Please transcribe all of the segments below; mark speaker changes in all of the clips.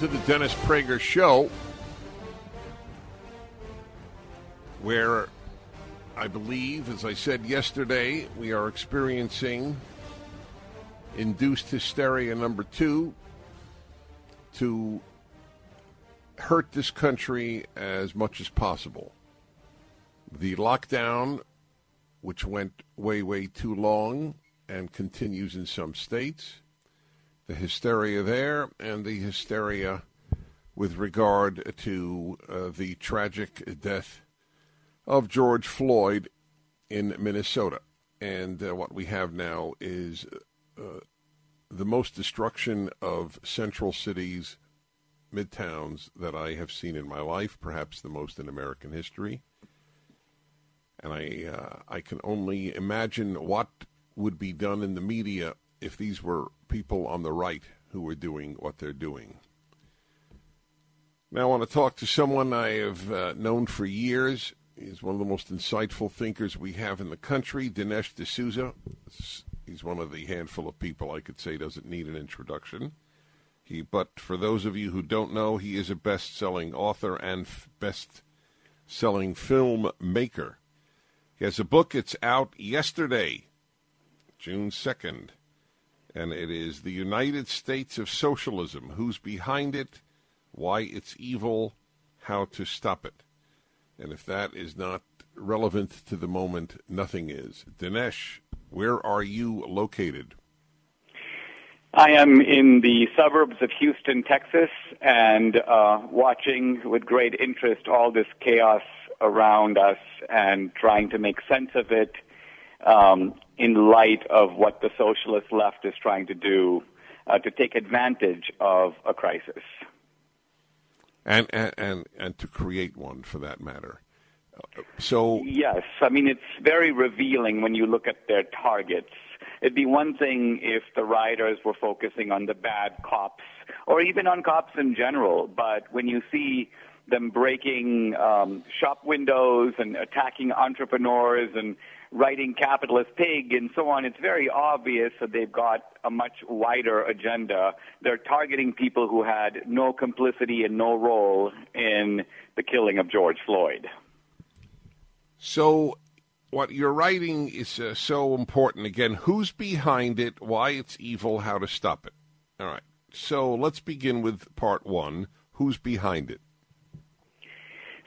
Speaker 1: To the Dennis Prager Show, where I believe, as I said yesterday, we are experiencing induced hysteria number two to hurt this country as much as possible. The lockdown, which went way, way too long and continues in some states the hysteria there and the hysteria with regard to uh, the tragic death of George Floyd in Minnesota. And uh, what we have now is uh, the most destruction of central cities, midtowns that I have seen in my life, perhaps the most in American history. And I, uh, I can only imagine what would be done in the media if these were people on the right who were doing what they're doing. Now, I want to talk to someone I have uh, known for years. He's one of the most insightful thinkers we have in the country, Dinesh D'Souza. He's one of the handful of people I could say doesn't need an introduction. He, but for those of you who don't know, he is a best-selling author and f- best-selling film maker. He has a book. It's out yesterday, June second and it is The United States of Socialism Who's Behind It, Why It's Evil, How to Stop It. And if that is not relevant to the moment, nothing is. Dinesh, where are you located?
Speaker 2: I am in the suburbs of Houston, Texas, and uh, watching with great interest all this chaos around us and trying to make sense of it um, in light of what the socialist left is trying to do uh, to take advantage of a crisis.
Speaker 1: And, and, and, and to create one, for that matter. So,
Speaker 2: Yes, I mean, it's very revealing when you look at their targets. It'd be one thing if the rioters were focusing on the bad cops or even on cops in general, but when you see them breaking um, shop windows and attacking entrepreneurs and writing capitalist pig and so on, it's very obvious that they've got a much wider agenda. They're targeting people who had no complicity and no role in the killing of George Floyd.
Speaker 1: so what you're writing is uh, so important. Again, who's behind it, why it's evil, how to stop it. All right. So let's begin with part one. Who's behind it?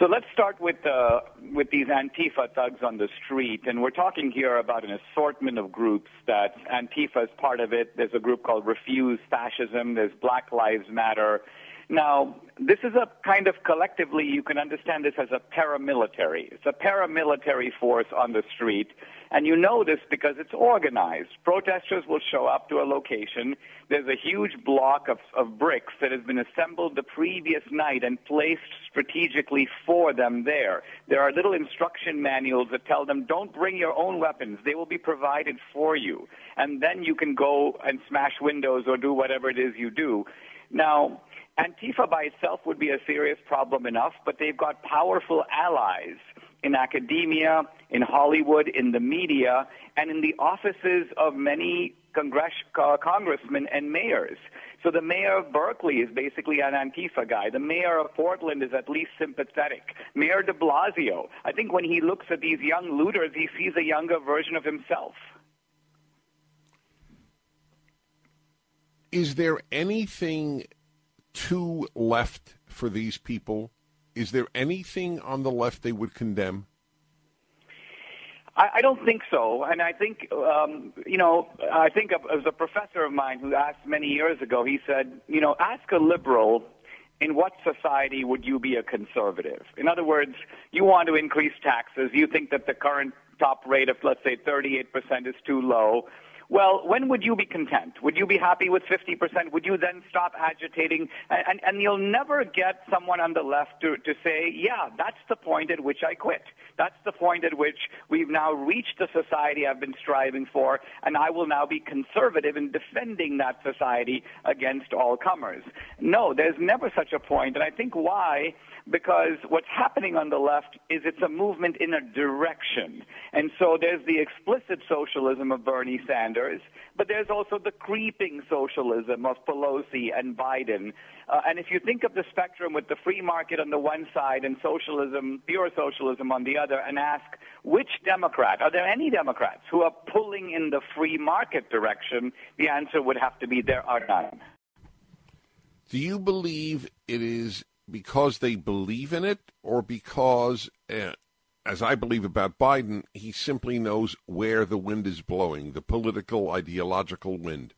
Speaker 2: So let's start with uh, with these Antifa thugs on the street, and we're talking here about an assortment of groups. That Antifa is part of it. There's a group called Refuse Fascism. There's Black Lives Matter. Now, this is a kind of collectively, you can understand this as a paramilitary. It's a paramilitary force on the street, and you know this because it's organized. Protesters will show up to a location. There's a huge block of, of bricks that has been assembled the previous night and placed strategically for them there. There are little instruction manuals that tell them don't bring your own weapons. They will be provided for you. And then you can go and smash windows or do whatever it is you do. Now, Antifa by itself would be a serious problem enough, but they've got powerful allies in academia, in Hollywood, in the media, and in the offices of many congress- uh, congressmen and mayors. So the mayor of Berkeley is basically an Antifa guy. The mayor of Portland is at least sympathetic. Mayor de Blasio, I think when he looks at these young looters, he sees a younger version of himself.
Speaker 1: Is there anything too left for these people? Is there anything on the left they would condemn?
Speaker 2: I, I don't think so, and I think um, you know. I think it was a professor of mine who asked many years ago. He said, you know, ask a liberal in what society would you be a conservative? In other words, you want to increase taxes. You think that the current top rate of, let's say, 38% is too low. Well, when would you be content? Would you be happy with 50%? Would you then stop agitating? And, and, you'll never get someone on the left to, to say, yeah, that's the point at which I quit. That's the point at which we've now reached the society I've been striving for, and I will now be conservative in defending that society against all comers. No, there's never such a point, and I think why because what's happening on the left is it's a movement in a direction. And so there's the explicit socialism of Bernie Sanders, but there's also the creeping socialism of Pelosi and Biden. Uh, and if you think of the spectrum with the free market on the one side and socialism, pure socialism on the other, and ask which Democrat, are there any Democrats who are pulling in the free market direction, the answer would have to be there are none.
Speaker 1: Do you believe it is because they believe in it or because, uh, as I believe about Biden, he simply knows where the wind is blowing, the political, ideological wind?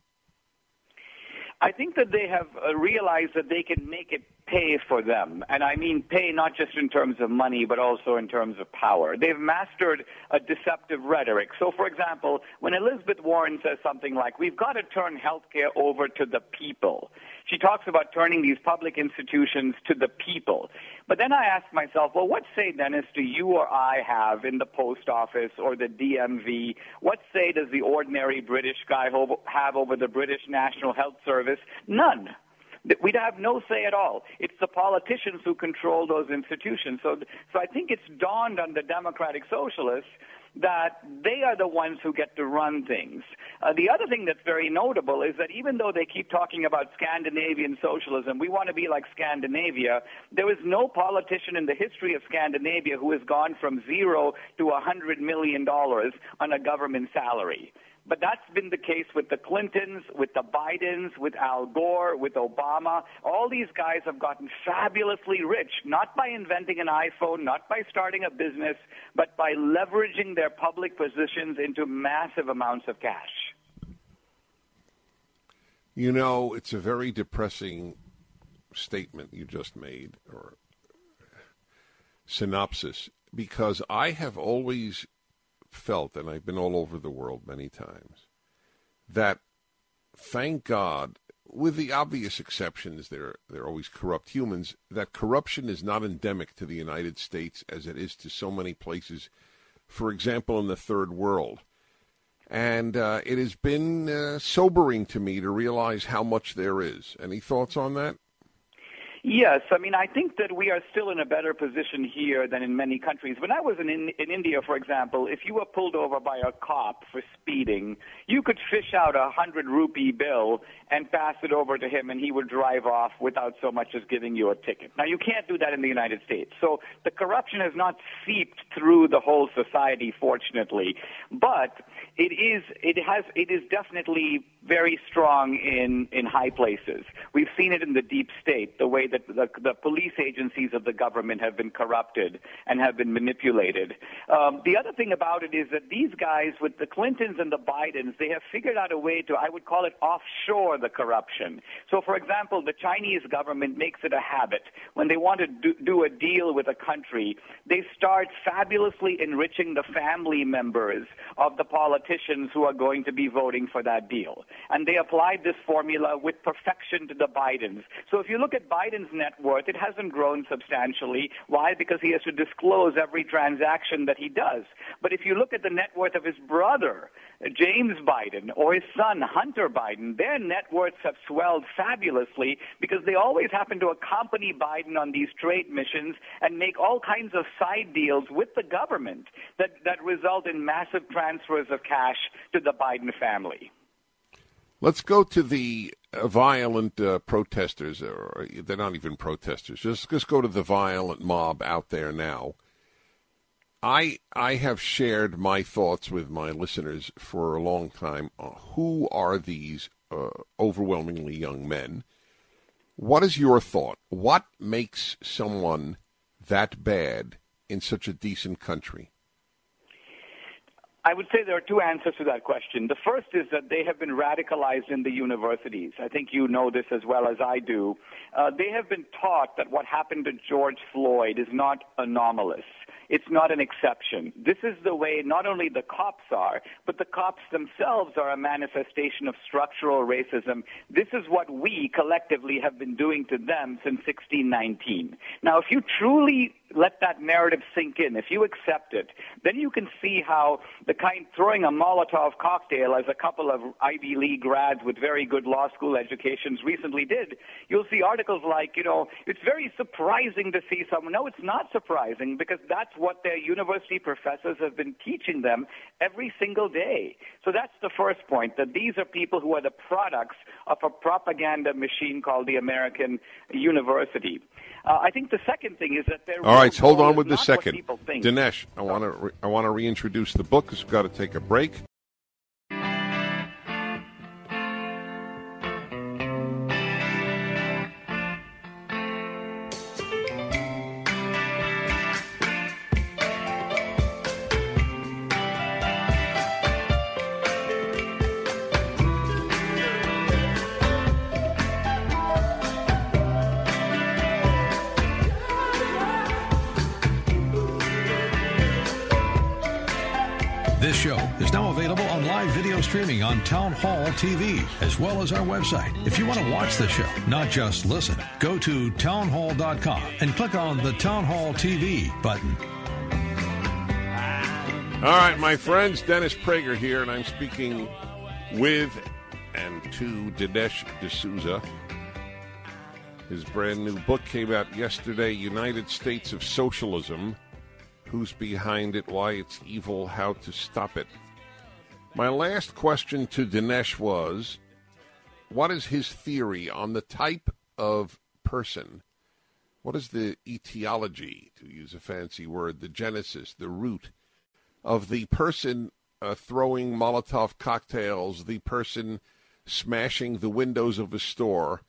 Speaker 2: I think that they have uh, realized that they can make it pay for them. And I mean pay not just in terms of money, but also in terms of power. They've mastered a deceptive rhetoric. So, for example, when Elizabeth Warren says something like, we've got to turn healthcare over to the people, she talks about turning these public institutions to the people. But then I ask myself, well, what say, Dennis, do you or I have in the post office or the DMV? What say does the ordinary British guy have over the British National Health Service? None. We'd have no say at all. It's the politicians who control those institutions. So, so I think it's dawned on the democratic socialists that they are the ones who get to run things. Uh, the other thing that's very notable is that even though they keep talking about Scandinavian socialism, we want to be like Scandinavia, there is no politician in the history of Scandinavia who has gone from zero to a $100 million on a government salary. But that's been the case with the Clintons, with the Bidens, with Al Gore, with Obama. All these guys have gotten fabulously rich, not by inventing an iPhone, not by starting a business, but by leveraging their public positions into massive amounts of cash.
Speaker 1: You know, it's a very depressing statement you just made, or synopsis, because I have always felt, and I've been all over the world many times, that thank God, with the obvious exceptions, they're, they're always corrupt humans, that corruption is not endemic to the United States as it is to so many places, for example, in the third world. And uh, it has been uh, sobering to me to realize how much there is. Any thoughts on that?
Speaker 2: Yes, I mean, I think that we are still in a better position here than in many countries. When I was in, in, in India, for example, if you were pulled over by a cop for speeding, you could fish out a hundred rupee bill and pass it over to him, and he would drive off without so much as giving you a ticket. Now, you can't do that in the United States. So the corruption has not seeped through the whole society, fortunately, but it is it has it is definitely very strong in in high places. We've seen it in the deep state, the way that the, the police agencies of the government have been corrupted and have been manipulated. Um, the other thing about it is that these guys, with the Clintons and the Bidens, they have figured out a way to I would call it offshore the corruption. So, for example, the Chinese government makes it a habit when they want to do, do a deal with a country, they start fabulously enriching the family members of the politicians who are going to be voting for that deal. And they applied this formula with perfection to the Bidens. So if you look at Biden's net worth, it hasn't grown substantially. Why? Because he has to disclose every transaction that he does. But if you look at the net worth of his brother, James Biden, or his son, Hunter Biden, their net worths have swelled fabulously because they always happen to accompany Biden on these trade missions and make all kinds of side deals with the government that, that result in massive transfers of cash to the Biden family.
Speaker 1: Let's go to the violent uh, protesters, or they're not even protesters. Just, just go to the violent mob out there now. I I have shared my thoughts with my listeners for a long time. Uh, who are these uh, overwhelmingly young men. What is your thought? What makes someone that bad in such a decent country?
Speaker 2: I would say there are two answers to that question. The first is that they have been radicalized in the universities. I think you know this as well as I do. Uh, they have been taught that what happened to George Floyd is not anomalous. It's not an exception. This is the way not only the cops are, but the cops themselves are a manifestation of structural racism. This is what we collectively have been doing to them since 1619. Now, if you truly let that narrative sink in, if you accept it, then you can see how the kind throwing a Molotov cocktail, as a couple of Ivy League grads with very good law school educations recently did, you'll see articles like, you know, it's very surprising to see someone. No, it's not surprising because that's what their university professors have been teaching them every single day. So that's the first point, that these are people who are the products of a propaganda machine called the American university. Uh, I think the second thing is that they're
Speaker 1: all right. Hold on with the second, Dinesh. I want to re- I want to reintroduce the book because we've got to take a break.
Speaker 3: Video streaming on Town Hall TV, as well as our website. If you want to watch the show, not just listen, go to townhall.com and click on the Town Hall TV button.
Speaker 1: All right, my friends, Dennis Prager here, and I'm speaking with and to Dinesh D'Souza. His brand new book came out yesterday United States of Socialism who's behind it, why it's evil, how to stop it. My last question to Dinesh was what is his theory on the type of person? What is the etiology, to use a fancy word, the genesis, the root of the person uh, throwing Molotov cocktails, the person smashing the windows of a store?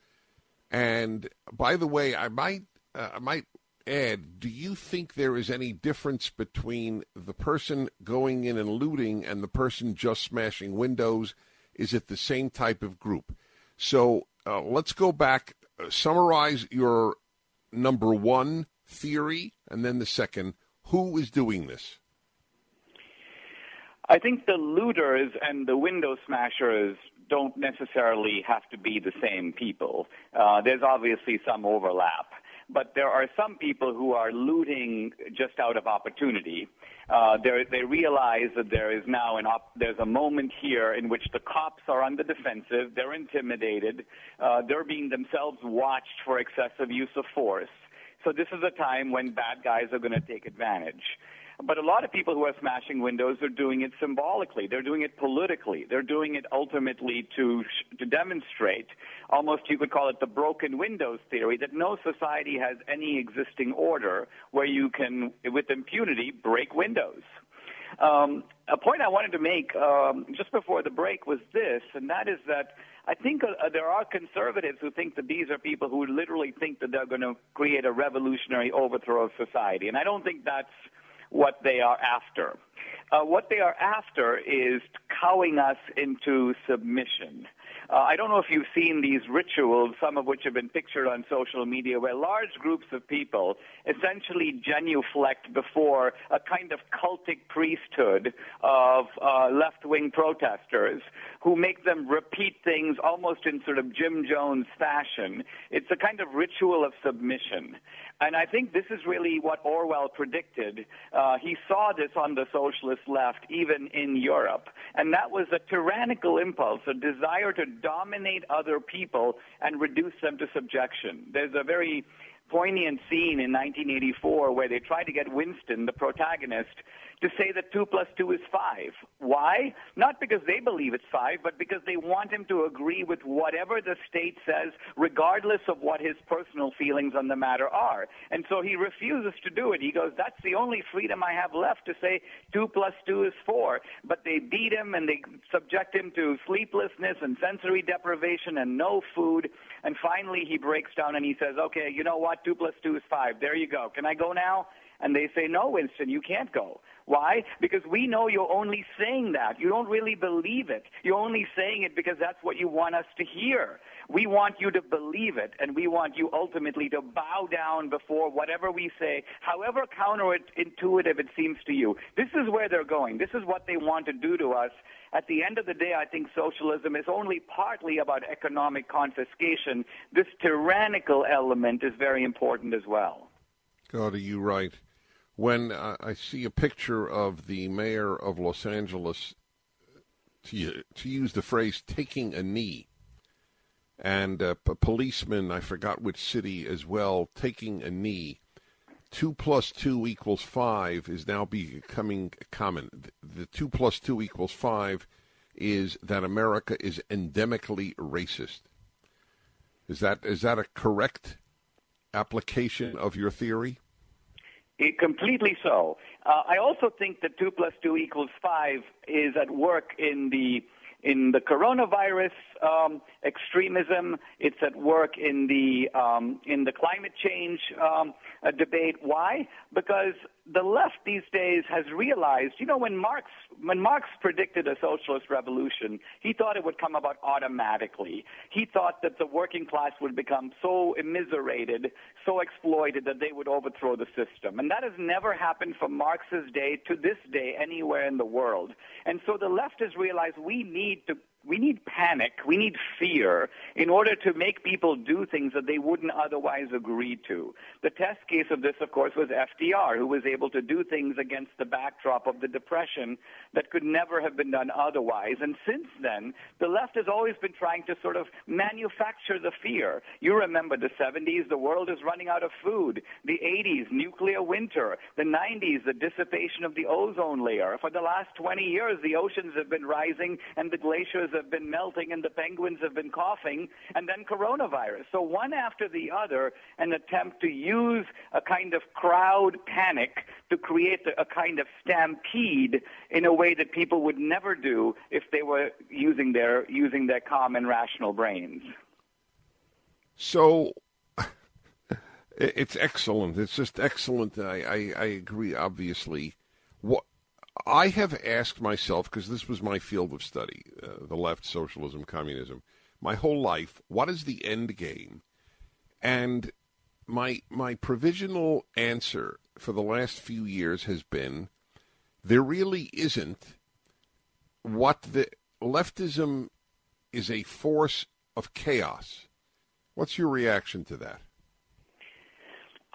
Speaker 1: And by the way, I might uh, I might Ed, do you think there is any difference between the person going in and looting and the person just smashing windows? Is it the same type of group? So uh, let's go back, uh, summarize your number one theory, and then the second. Who is doing this?
Speaker 2: I think the looters and the window smashers don't necessarily have to be the same people. Uh, there's obviously some overlap. But there are some people who are looting just out of opportunity. Uh, they realize that there is now an op- there's a moment here in which the cops are on the defensive. They're intimidated. Uh, they're being themselves watched for excessive use of force. So this is a time when bad guys are going to take advantage. But a lot of people who are smashing windows are doing it symbolically. They're doing it politically. They're doing it ultimately to to demonstrate, almost you could call it the broken windows theory, that no society has any existing order where you can, with impunity, break windows. Um, a point I wanted to make um, just before the break was this, and that is that I think uh, there are conservatives who think that these are people who literally think that they're going to create a revolutionary overthrow of society, and I don't think that's what they are after. Uh, what they are after is cowing us into submission. Uh, I don't know if you've seen these rituals, some of which have been pictured on social media, where large groups of people essentially genuflect before a kind of cultic priesthood of uh, left wing protesters who make them repeat things almost in sort of Jim Jones fashion. It's a kind of ritual of submission. And I think this is really what Orwell predicted. Uh, he saw this on the socialist left, even in Europe. And that was a tyrannical impulse, a desire to dominate other people and reduce them to subjection. There's a very poignant scene in 1984 where they tried to get Winston, the protagonist, to say that 2 plus 2 is 5. Why? Not because they believe it's 5, but because they want him to agree with whatever the state says, regardless of what his personal feelings on the matter are. And so he refuses to do it. He goes, That's the only freedom I have left to say 2 plus 2 is 4. But they beat him and they subject him to sleeplessness and sensory deprivation and no food. And finally, he breaks down and he says, Okay, you know what? 2 plus 2 is 5. There you go. Can I go now? And they say, No, Winston, you can't go. Why? Because we know you're only saying that. You don't really believe it. You're only saying it because that's what you want us to hear. We want you to believe it, and we want you ultimately to bow down before whatever we say, however counterintuitive it seems to you. This is where they're going. This is what they want to do to us. At the end of the day, I think socialism is only partly about economic confiscation. This tyrannical element is very important as well.
Speaker 1: God, are you right? when I see a picture of the mayor of Los Angeles, to, to use the phrase, taking a knee, and uh, a policeman, I forgot which city as well, taking a knee. Two plus two equals five is now becoming common. The two plus two equals five is that America is endemically racist. Is that is that a correct application of your theory?
Speaker 2: It, completely so. Uh, I also think that two plus two equals five is at work in the in the coronavirus um, extremism. It's at work in the um, in the climate change um, uh, debate. Why? Because the left these days has realized, you know, when Marx when Marx predicted a socialist revolution, he thought it would come about automatically. He thought that the working class would become so immiserated, so exploited that they would overthrow the system. And that has never happened from Marx's day to this day anywhere in the world. And so the left has realized we need to we need panic, we need fear in order to make people do things that they wouldn't otherwise agree to. The test case of this, of course, was FDR, who was able to do things against the backdrop of the Depression that could never have been done otherwise. And since then, the left has always been trying to sort of manufacture the fear. You remember the 70s, the world is running out of food. The 80s, nuclear winter. The 90s, the dissipation of the ozone layer. For the last 20 years, the oceans have been rising and the glaciers have been melting and the penguins have been coughing, and then coronavirus. So one after the other, an attempt to use a kind of crowd panic to create a kind of stampede in a way that people would never do if they were using their using their common rational brains.
Speaker 1: So it's excellent. It's just excellent. I, I, I agree. Obviously, I have asked myself, because this was my field of study, uh, the left, socialism, communism, my whole life, what is the end game? And my my provisional answer for the last few years has been there really isn't what the leftism is a force of chaos. What's your reaction to that?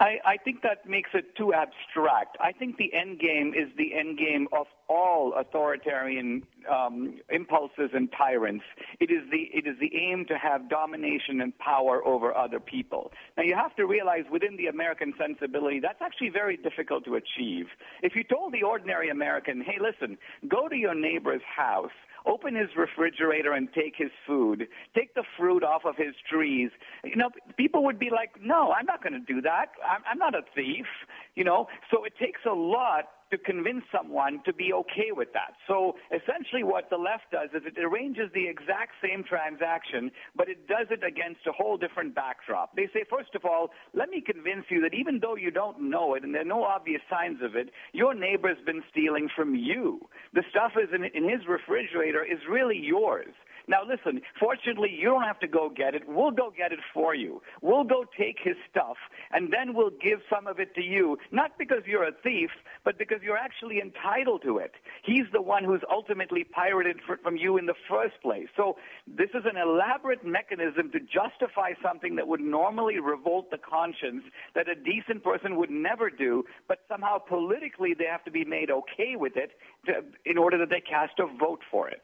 Speaker 2: I, I think that makes it too abstract. I think the end game is the end game of all authoritarian um, impulses and tyrants. It is the it is the aim to have domination and power over other people. Now you have to realize within the American sensibility that's actually very difficult to achieve. If you told the ordinary American, "Hey, listen, go to your neighbor's house." open his refrigerator and take his food, take the fruit off of his trees. You know, people would be like, no, I'm not going to do that. I'm, I'm not a thief. You know, so it takes a lot to convince someone to be okay with that. So essentially what the left does is it arranges the exact same transaction, but it does it against a whole different backdrop. They say, first of all, let me convince you that even though you don't know it and there are no obvious signs of it, your neighbor's been stealing from you. The stuff is in, in his refrigerator is really yours. Now, listen, fortunately, you don't have to go get it. We'll go get it for you. We'll go take his stuff, and then we'll give some of it to you, not because you're a thief, but because you're actually entitled to it. He's the one who's ultimately pirated from you in the first place. So this is an elaborate mechanism to justify something that would normally revolt the conscience that a decent person would never do, but somehow politically they have to be made okay with it to, in order that they cast a vote for it.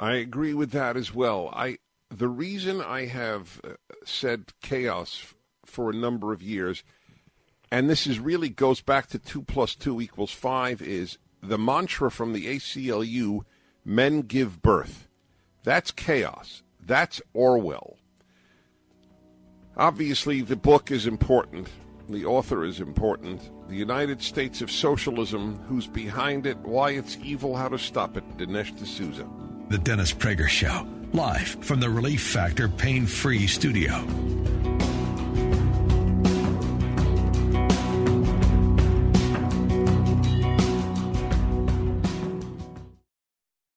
Speaker 1: I agree with that as well. I the reason I have uh, said chaos for a number of years and this is really goes back to two plus two equals five, is the mantra from the ACLU men give birth. That's chaos. That's Orwell. Obviously, the book is important. The author is important. The United States of Socialism, who's behind it, why it's evil, how to stop it, Dinesh D'Souza.
Speaker 3: The Dennis Prager Show, live from the Relief Factor Pain Free Studio.